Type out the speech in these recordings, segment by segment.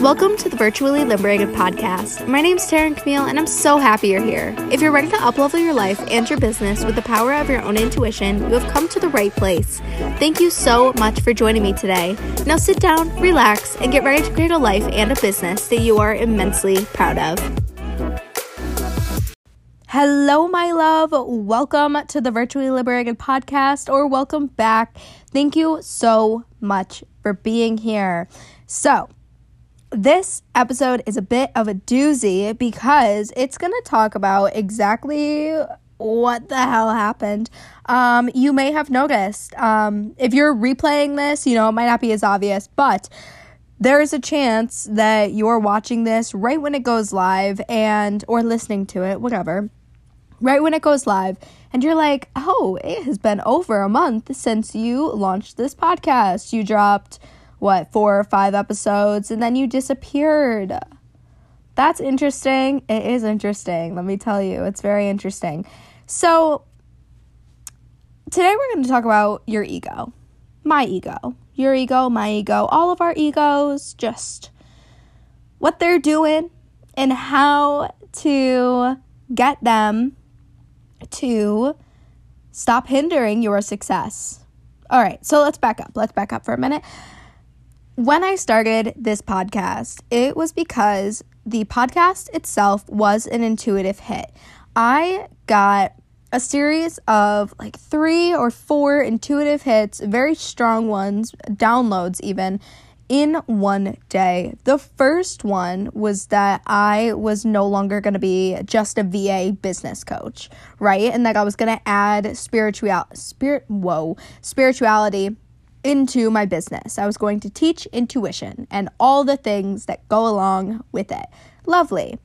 Welcome to the Virtually Liberated podcast. My name is Taryn Camille, and I'm so happy you're here. If you're ready to uplevel your life and your business with the power of your own intuition, you have come to the right place. Thank you so much for joining me today. Now sit down, relax, and get ready to create a life and a business that you are immensely proud of. Hello, my love. Welcome to the Virtually Liberated podcast, or welcome back. Thank you so much for being here. So, this episode is a bit of a doozy because it's going to talk about exactly what the hell happened. Um, you may have noticed, um, if you're replaying this, you know, it might not be as obvious, but there is a chance that you're watching this right when it goes live and, or listening to it, whatever, right when it goes live, and you're like, oh, it has been over a month since you launched this podcast. You dropped what, four or five episodes, and then you disappeared. That's interesting. It is interesting. Let me tell you, it's very interesting. So, today we're going to talk about your ego, my ego, your ego, my ego, all of our egos, just what they're doing and how to get them to stop hindering your success. All right, so let's back up. Let's back up for a minute. When I started this podcast, it was because the podcast itself was an intuitive hit. I got a series of like three or four intuitive hits, very strong ones, downloads even, in one day. The first one was that I was no longer going to be just a VA business coach, right? And that I was going to add spiritual spirit whoa, spirituality into my business. I was going to teach intuition and all the things that go along with it. Lovely.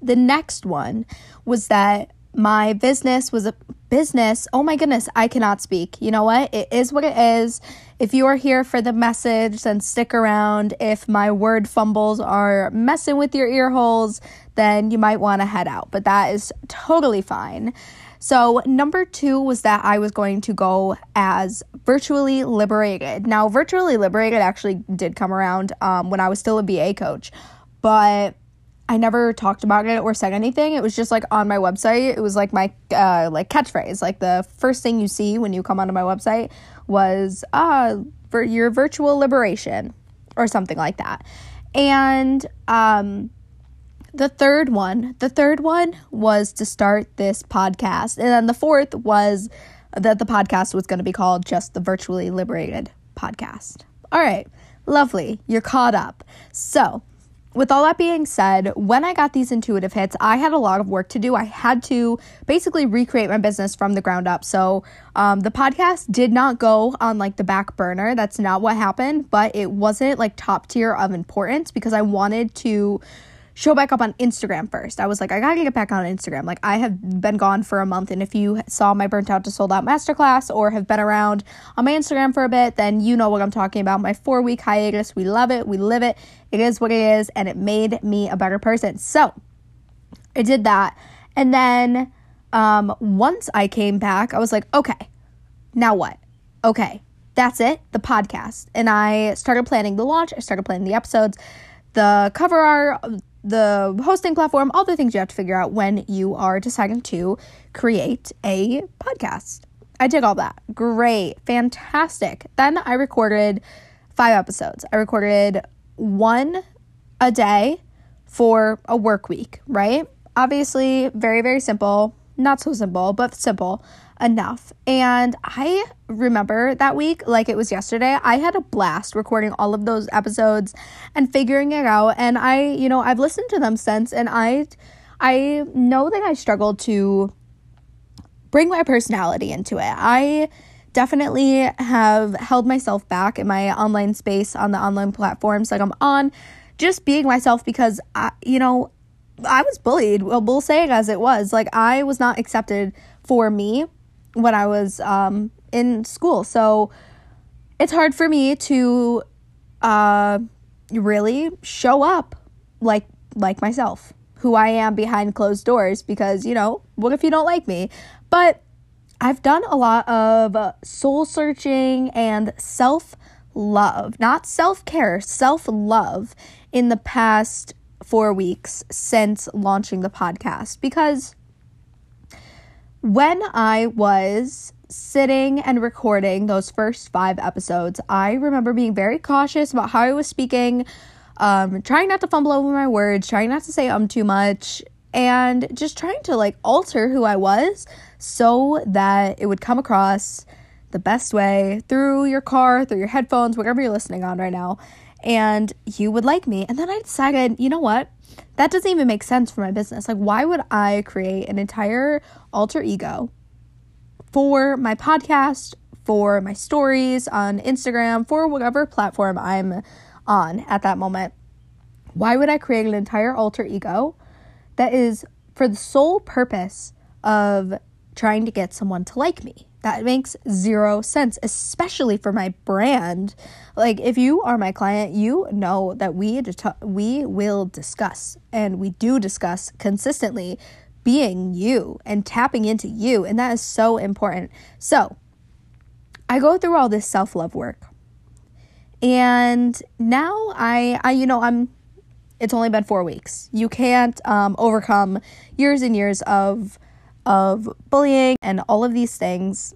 The next one was that my business was a business. Oh my goodness, I cannot speak. You know what? It is what it is. If you are here for the message, then stick around. If my word fumbles are messing with your ear holes, then you might want to head out. But that is totally fine. So, number two was that I was going to go as virtually liberated. Now, virtually liberated actually did come around um, when I was still a VA coach, but I never talked about it or said anything. It was just like on my website. It was like my uh, like catchphrase. Like the first thing you see when you come onto my website was uh for your virtual liberation or something like that. And um the third one, the third one was to start this podcast. And then the fourth was that the podcast was going to be called just the Virtually Liberated Podcast. All right, lovely. You're caught up. So, with all that being said, when I got these intuitive hits, I had a lot of work to do. I had to basically recreate my business from the ground up. So, um, the podcast did not go on like the back burner. That's not what happened, but it wasn't like top tier of importance because I wanted to show back up on Instagram first. I was like, I gotta get back on Instagram. Like, I have been gone for a month, and if you saw my burnt out to sold out masterclass or have been around on my Instagram for a bit, then you know what I'm talking about. My four week hiatus. We love it, we live it. It is what it is, and it made me a better person. So, I did that. And then um, once I came back, I was like, okay, now what? Okay, that's it, the podcast. And I started planning the launch, I started planning the episodes, the cover art the hosting platform, all the things you have to figure out when you are deciding to create a podcast. I did all that. Great. Fantastic. Then I recorded five episodes. I recorded one a day for a work week, right? Obviously, very, very simple. Not so simple, but simple enough. And I remember that week like it was yesterday. I had a blast recording all of those episodes and figuring it out. And I, you know, I've listened to them since and I I know that I struggled to bring my personality into it. I definitely have held myself back in my online space on the online platforms like I'm on just being myself because I, you know, I was bullied. Well, we'll say it as it was. Like I was not accepted for me when I was um, in school. So it's hard for me to uh, really show up like like myself, who I am behind closed doors because, you know, what if you don't like me? But I've done a lot of soul searching and self love, not self care, self love. in the past four weeks since launching the podcast because when I was sitting and recording those first five episodes, I remember being very cautious about how I was speaking, um, trying not to fumble over my words, trying not to say um too much, and just trying to like alter who I was so that it would come across the best way through your car, through your headphones, whatever you're listening on right now, and you would like me. And then I decided, you know what? That doesn't even make sense for my business. Like, why would I create an entire alter ego for my podcast, for my stories on Instagram, for whatever platform I'm on at that moment? Why would I create an entire alter ego that is for the sole purpose of trying to get someone to like me? That makes zero sense, especially for my brand. Like if you are my client, you know that we we will discuss and we do discuss consistently being you and tapping into you and that is so important. So, I go through all this self-love work. And now I I you know, I'm it's only been 4 weeks. You can't um, overcome years and years of of bullying and all of these things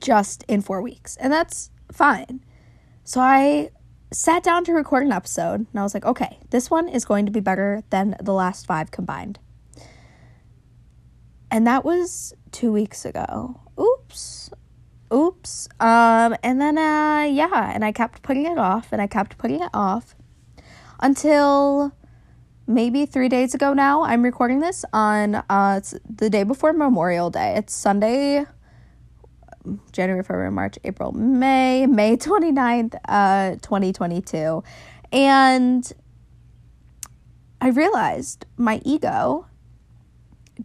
just in four weeks. And that's fine. So I sat down to record an episode and I was like, okay, this one is going to be better than the last five combined. And that was two weeks ago. Oops. Oops. Um, and then, uh, yeah, and I kept putting it off and I kept putting it off until maybe three days ago now. I'm recording this on uh, the day before Memorial Day. It's Sunday, January, February, March, April, May, May 29th, uh, 2022. And I realized my ego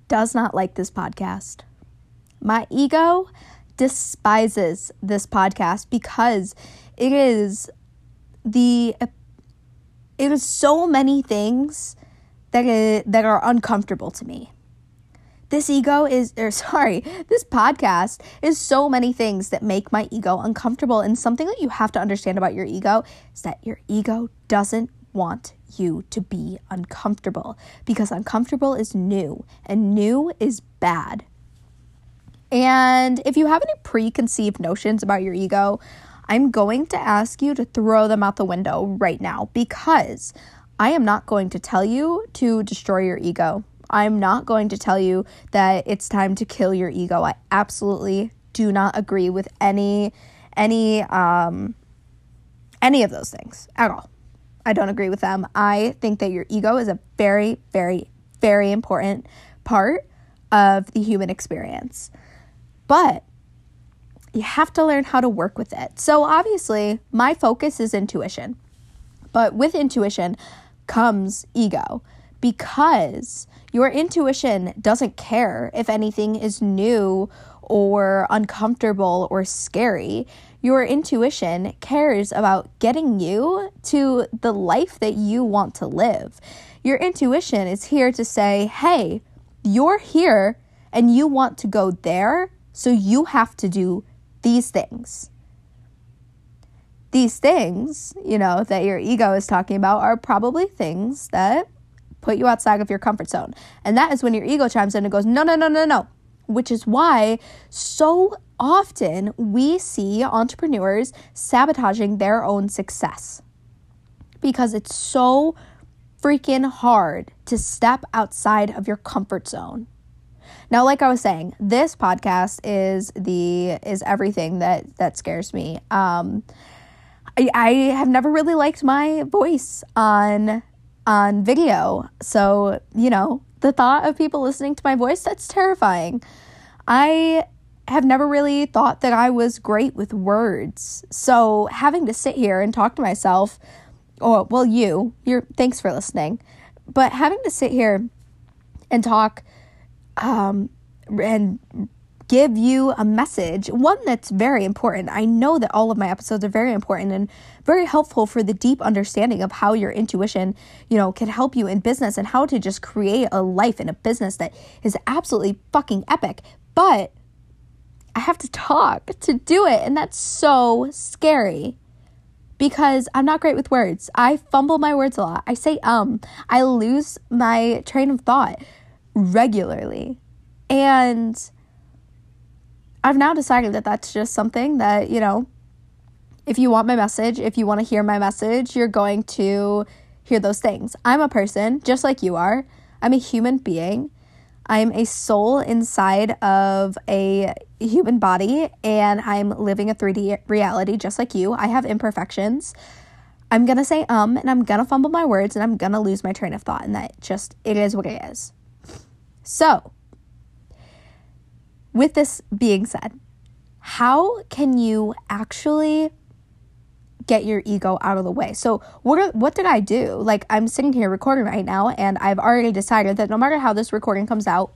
does not like this podcast. My ego despises this podcast because it is the it is so many things that it, that are uncomfortable to me. This ego is or sorry, this podcast is so many things that make my ego uncomfortable and something that you have to understand about your ego is that your ego doesn't want you to be uncomfortable because uncomfortable is new and new is bad. And if you have any preconceived notions about your ego, I'm going to ask you to throw them out the window right now because I am not going to tell you to destroy your ego. I'm not going to tell you that it's time to kill your ego. I absolutely do not agree with any any um any of those things at all. I don't agree with them. I think that your ego is a very very very important part of the human experience. But you have to learn how to work with it. So obviously, my focus is intuition. But with intuition comes ego because your intuition doesn't care if anything is new or uncomfortable or scary. Your intuition cares about getting you to the life that you want to live. Your intuition is here to say, hey, you're here and you want to go there, so you have to do these things. These things, you know, that your ego is talking about are probably things that put you outside of your comfort zone. And that is when your ego chimes in and goes, no, no, no, no, no. Which is why so often we see entrepreneurs sabotaging their own success because it's so freaking hard to step outside of your comfort zone. Now, like I was saying, this podcast is the is everything that that scares me. Um, I, I have never really liked my voice on on video. So, you know, the thought of people listening to my voice, that's terrifying. I have never really thought that I was great with words. So, having to sit here and talk to myself, or well, you, you're thanks for listening. But having to sit here and talk um and give you a message, one that's very important. I know that all of my episodes are very important and very helpful for the deep understanding of how your intuition, you know, can help you in business and how to just create a life in a business that is absolutely fucking epic. But I have to talk to do it, and that's so scary because I'm not great with words. I fumble my words a lot. I say um. I lose my train of thought regularly. And I've now decided that that's just something that, you know, if you want my message, if you want to hear my message, you're going to hear those things. I'm a person just like you are. I'm a human being. I'm a soul inside of a human body and I'm living a 3D reality just like you. I have imperfections. I'm to say um and I'm to fumble my words and I'm to lose my train of thought and that just it is what it is. So, with this being said, how can you actually get your ego out of the way. So what are, what did I do? Like I'm sitting here recording right now and I've already decided that no matter how this recording comes out,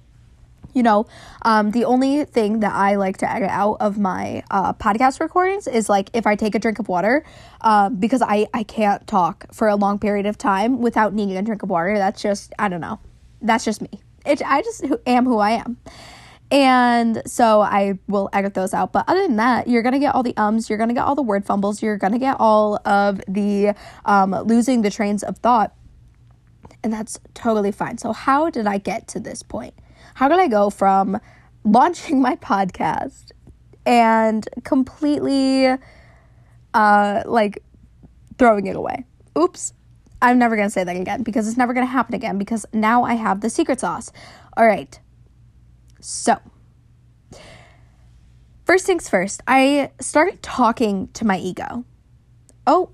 you know, um, the only thing that I like to edit out of my uh, podcast recordings is like if I take a drink of water, uh, because I, I can't talk for a long period of time without needing a drink of water. That's just, I don't know. That's just me. It, I just am who I am. And so I will edit those out. But other than that, you're going to get all the ums, you're going to get all the word fumbles, you're going to get all of the um, losing the trains of thought. And that's totally fine. So, how did I get to this point? How did I go from launching my podcast and completely uh, like throwing it away? Oops. I'm never going to say that again because it's never going to happen again because now I have the secret sauce. All right. So, first things first, I started talking to my ego. Oh,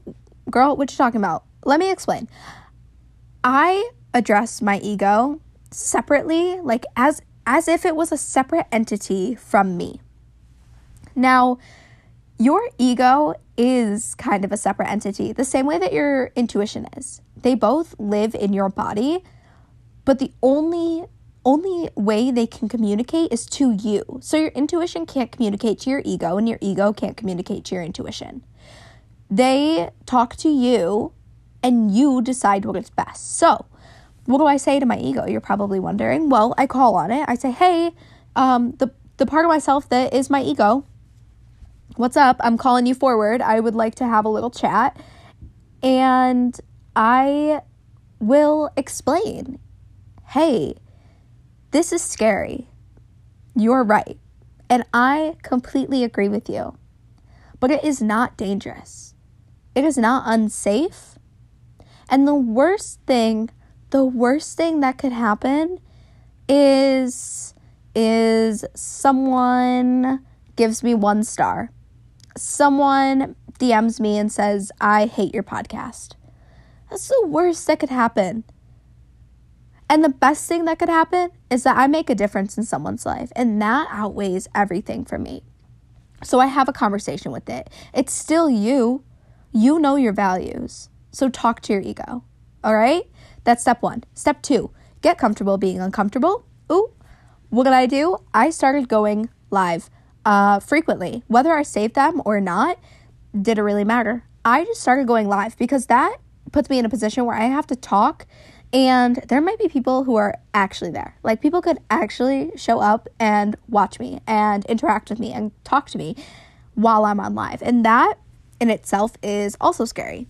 girl, what you talking about? Let me explain. I address my ego separately, like as as if it was a separate entity from me. Now, your ego is kind of a separate entity, the same way that your intuition is. They both live in your body, but the only only way they can communicate is to you. So your intuition can't communicate to your ego, and your ego can't communicate to your intuition. They talk to you, and you decide what is best. So, what do I say to my ego? You're probably wondering. Well, I call on it. I say, hey, um, the the part of myself that is my ego. What's up? I'm calling you forward. I would like to have a little chat. And I will explain. Hey, this is scary. You're right. And I completely agree with you. But it is not dangerous. It is not unsafe. And the worst thing, the worst thing that could happen is is someone gives me one star. Someone DMs me and says, "I hate your podcast." That's the worst that could happen. And the best thing that could happen is that I make a difference in someone's life, and that outweighs everything for me. So I have a conversation with it. It's still you. You know your values. So talk to your ego. All right? That's step one. Step two, get comfortable being uncomfortable. Ooh, what did I do? I started going live uh, frequently. Whether I saved them or not, didn't really matter. I just started going live because that puts me in a position where I have to talk and there might be people who are actually there. Like people could actually show up and watch me and interact with me and talk to me while I'm on live. And that in itself is also scary.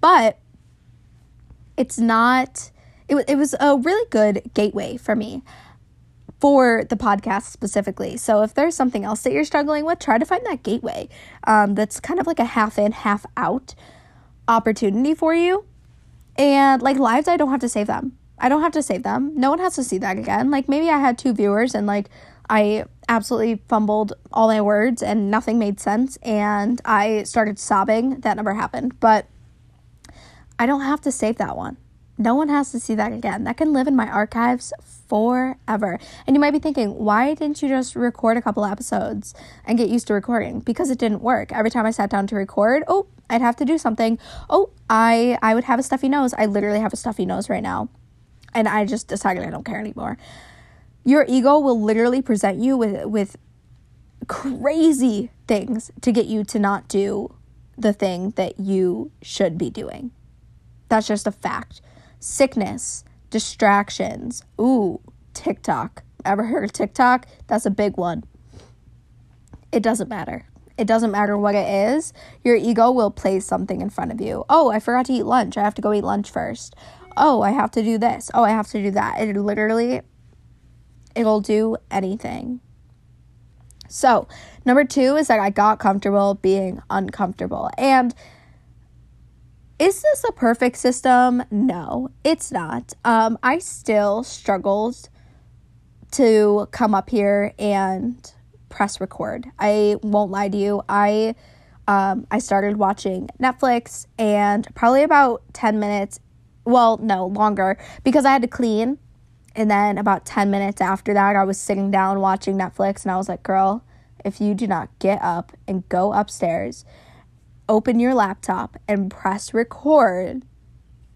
But it's not it, it was a really good gateway for me for the podcast specifically. So if there's something else that you're struggling with, try to find that gateway um, that's kind of like a half in, half out opportunity for you and like lives, I don't have to save them. I don't have to save them. No one has to see that again. Like maybe I had two viewers and like I absolutely fumbled all my words and nothing made sense and I started sobbing. That never happened. But I don't have to save that one. No one has to see that again. That can live in my archives forever. And you might be thinking, why didn't you just record a couple episodes and get used to recording? Because it didn't work. Every time I sat down to record, oh, I'd have to do something. Oh, I I would have a stuffy nose. I literally have a stuffy nose right now. And I just decided I don't care anymore. Your ego will literally present you with with crazy things to get you to not do the thing that you should be doing. That's just a fact. Sickness, distractions. Ooh, TikTok. Ever heard of TikTok? That's a big one. It doesn't matter It doesn't matter what it is, your ego will place something in front of you. Oh, I forgot to eat lunch. I have to go eat lunch first. Oh, I have to do this. Oh, I have to do that. It literally it'll do anything. So, number 2 is that I got comfortable being uncomfortable. And is this a perfect system? No, it's not. Um, I still struggled to come up here and press record. I won't lie to you. I um, I started watching Netflix and probably about 10 minutes, well, no, longer, because I had to clean. And then about 10 minutes after that, I was sitting down watching Netflix and I was like, girl, if you do not get up and go upstairs open your laptop and press record,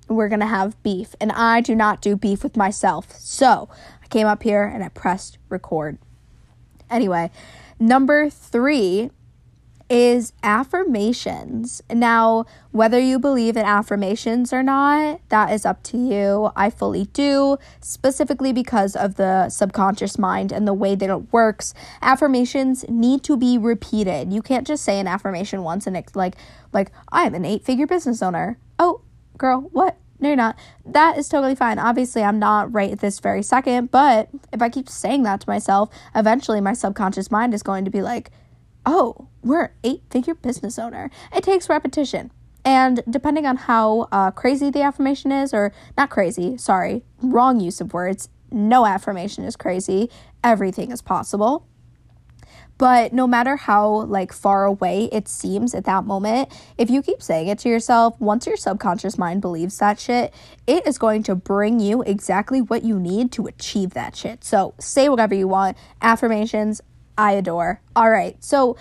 we're going to have beef. And I do not do beef with myself. So I came up here and I pressed record. Anyway, number three is affirmations. Now, whether you believe in affirmations or not, that is up to you. I fully do, specifically because of the subconscious mind and the way that it works. Affirmations need to be repeated. You can't just say an affirmation once and it's like like I'm an eight-figure business owner. Oh, girl, what? No, you're not. That is totally fine. Obviously, I'm not right at this very second, but if I keep saying that to myself, eventually my subconscious mind is going to be like, oh, we're an eight figure business owner. It takes repetition. And depending on how uh, crazy the affirmation is, or not crazy, sorry, wrong use of words, no affirmation is crazy. Everything is possible. But no matter how like far away it seems at that moment, if you keep saying it to yourself, once your subconscious mind believes that shit, it is going to bring you exactly what you need to achieve that shit. So say whatever you want. Affirmations, I adore. All right. So,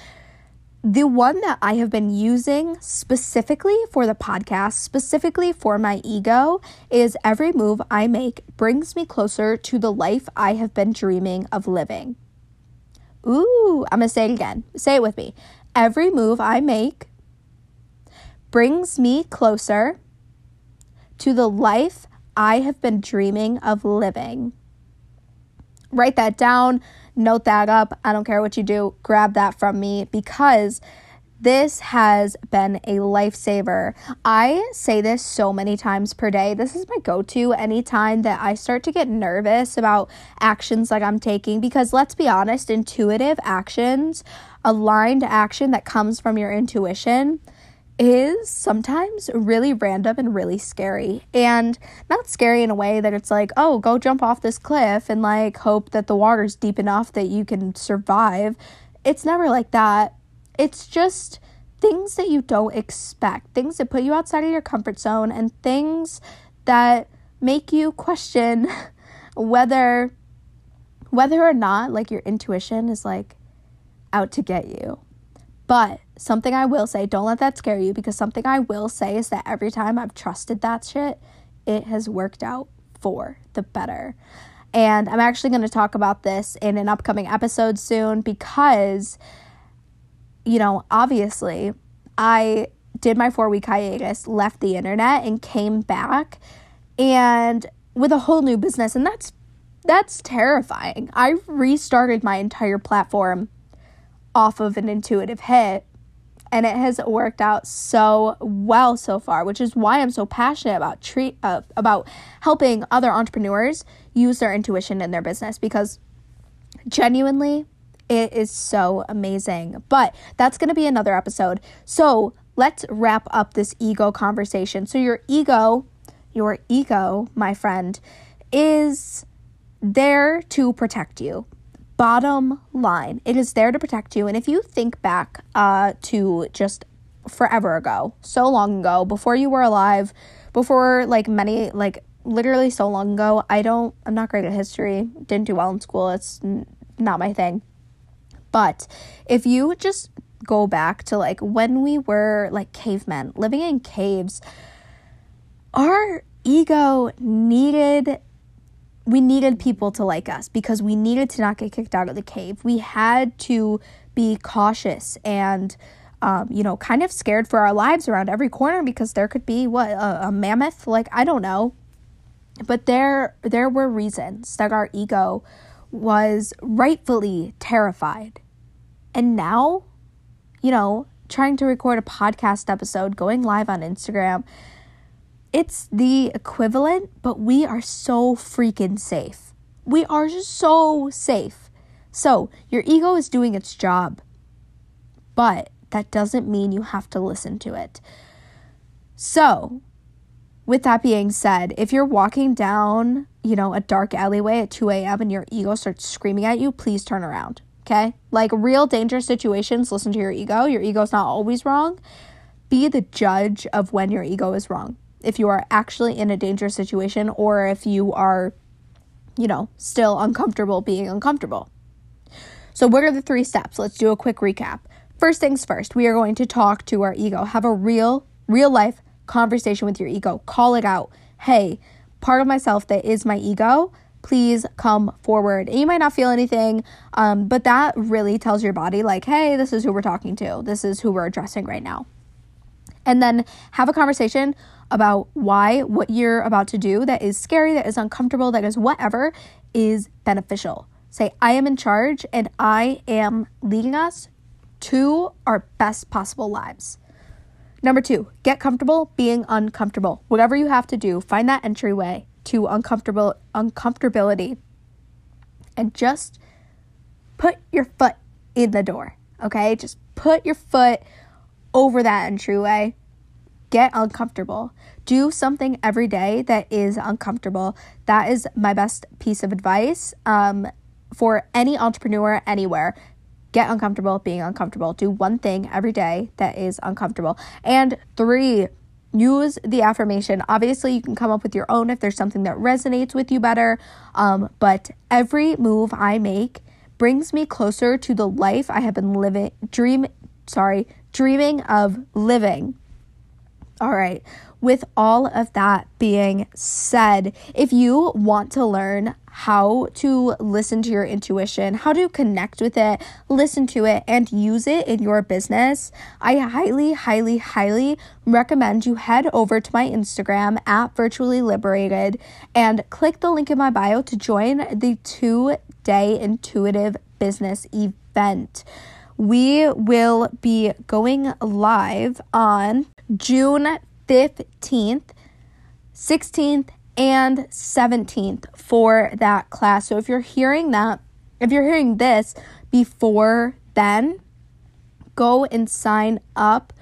the one that I have been using specifically for the podcast, specifically for my ego, is every move I make brings me closer to the life I have been dreaming of living. Ooh, I'm to say it again. Say it with me. Every move I make brings me closer to the life I have been dreaming of living. Write that down note that up. I don't care what you do, grab that from me because this has been a lifesaver. I say this so many times per day. This is my go to anytime that I start to get nervous about actions like I'm taking because let's be honest, intuitive actions, aligned action that comes from your intuition is sometimes really random and really scary. And not scary in a way that it's like, oh, go jump off this cliff and like hope that the water's deep enough that you can survive. It's never like that. It's just things that you don't expect, things that put you outside of your comfort zone, and things that make you question whether whether or not like your intuition is like out to get you. But something I will say, don't let that scare you because something I will say is that every time I've trusted that shit, it has worked out for the better. And I'm actually going to talk about this in an upcoming episode soon because, you know, obviously, I did my four week hiatus, left the internet, and came back and with a whole new business. And that's that's terrifying. I restarted my entire platform off of an intuitive hit and it has worked out so well so far which is why i'm so passionate about treat uh, about helping other entrepreneurs use their intuition in their business because genuinely it is so amazing. But that's going to be another episode. So let's wrap up this ego conversation. So your ego your ego my friend is there to protect you bottom line, it is there to protect you. And if you think back uh, to just forever ago, so long ago, before you were alive, before like many, like literally so long ago, I don't, I'm not great at history, didn't do well in school, it's n- not my thing. But if you just go back to like when we were like cavemen living in caves, our ego needed we needed people to like us because we needed to not get kicked out of the cave. We had to be cautious and, um, you know, kind of scared for our lives around every corner because there could be what a, a mammoth. Like I don't know, but there there were reasons that our ego was rightfully terrified, and now you know, trying to record a podcast episode, going live on Instagram. It's the equivalent, but we are so freaking safe. We are so safe. So, your ego is doing its job, but that doesn't mean you have to listen to it. So, with that being said, if you're walking down, you know, a dark alleyway at 2 a.m. and your ego starts screaming at you, please turn around. Okay? Like real dangerous situations, listen to your ego. Your ego's not always wrong. Be the judge of when your ego is wrong. If you are actually in a dangerous situation or if you are, you know, still uncomfortable being uncomfortable. So, what are the three steps? Let's do a quick recap. First things first, we are going to talk to our ego. Have a real, real life conversation with your ego. Call it out. Hey, part of myself that is my ego, please come forward. And you might not feel anything, um, but that really tells your body, like, hey, this is who we're talking to. This is who we're addressing right now. And then have a conversation about why what you're about to do that is scary, that is uncomfortable, that is whatever is beneficial. Say, I am in charge and I am leading us to our best possible lives. Number two, get comfortable being uncomfortable. Whatever you have to do, find that entryway to uncomfortable uncomfortability and just put your foot in the door. Okay? Just put your foot over that entryway. Get uncomfortable. Do something every day that is uncomfortable. That is my best piece of advice um, for any entrepreneur anywhere get uncomfortable being uncomfortable. Do one thing every day that is uncomfortable. And three, use the affirmation. Obviously, you can come up with your own if there's something that resonates with you better. Um, but every move I make brings me closer to the life I have been living, dream, sorry, dreaming of living. All right. With all of that being said, if you want to learn how to listen to your intuition, how to connect with it, listen to it, and use it in your business, I highly, highly, highly recommend you head over to my Instagram at virtually liberated and click the link in my bio to join the two day intuitive business event. We will be going live on June 15th, 16th, and 17th for that class. So if you're hearing that, if you're hearing this before then, go and sign up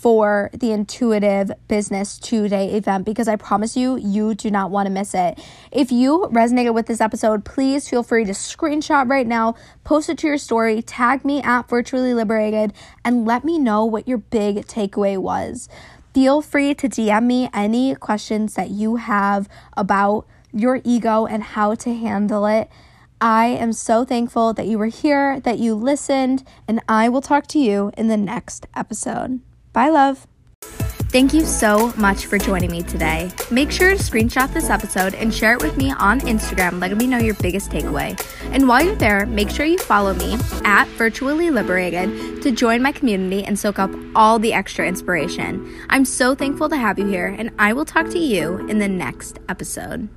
for the intuitive business two day event because I promise you, you do not want to miss it. If you resonated with this episode, please feel free to screenshot right now, post it to your story, tag me at virtually liberated, and let me know what your big takeaway was. Feel free to DM me any questions that you have about your ego and how to handle it. I am so thankful that you were here, that you listened, and I will talk to you in the next episode. Bye, love. Thank you so much for joining me today. Make sure to screenshot this episode and share it with me on Instagram, letting me know your biggest takeaway. And while you're there, make sure you follow me at Virtually Liberated to join my community and soak up all the extra inspiration. I'm so thankful to have you here, and I will talk to you in the next episode.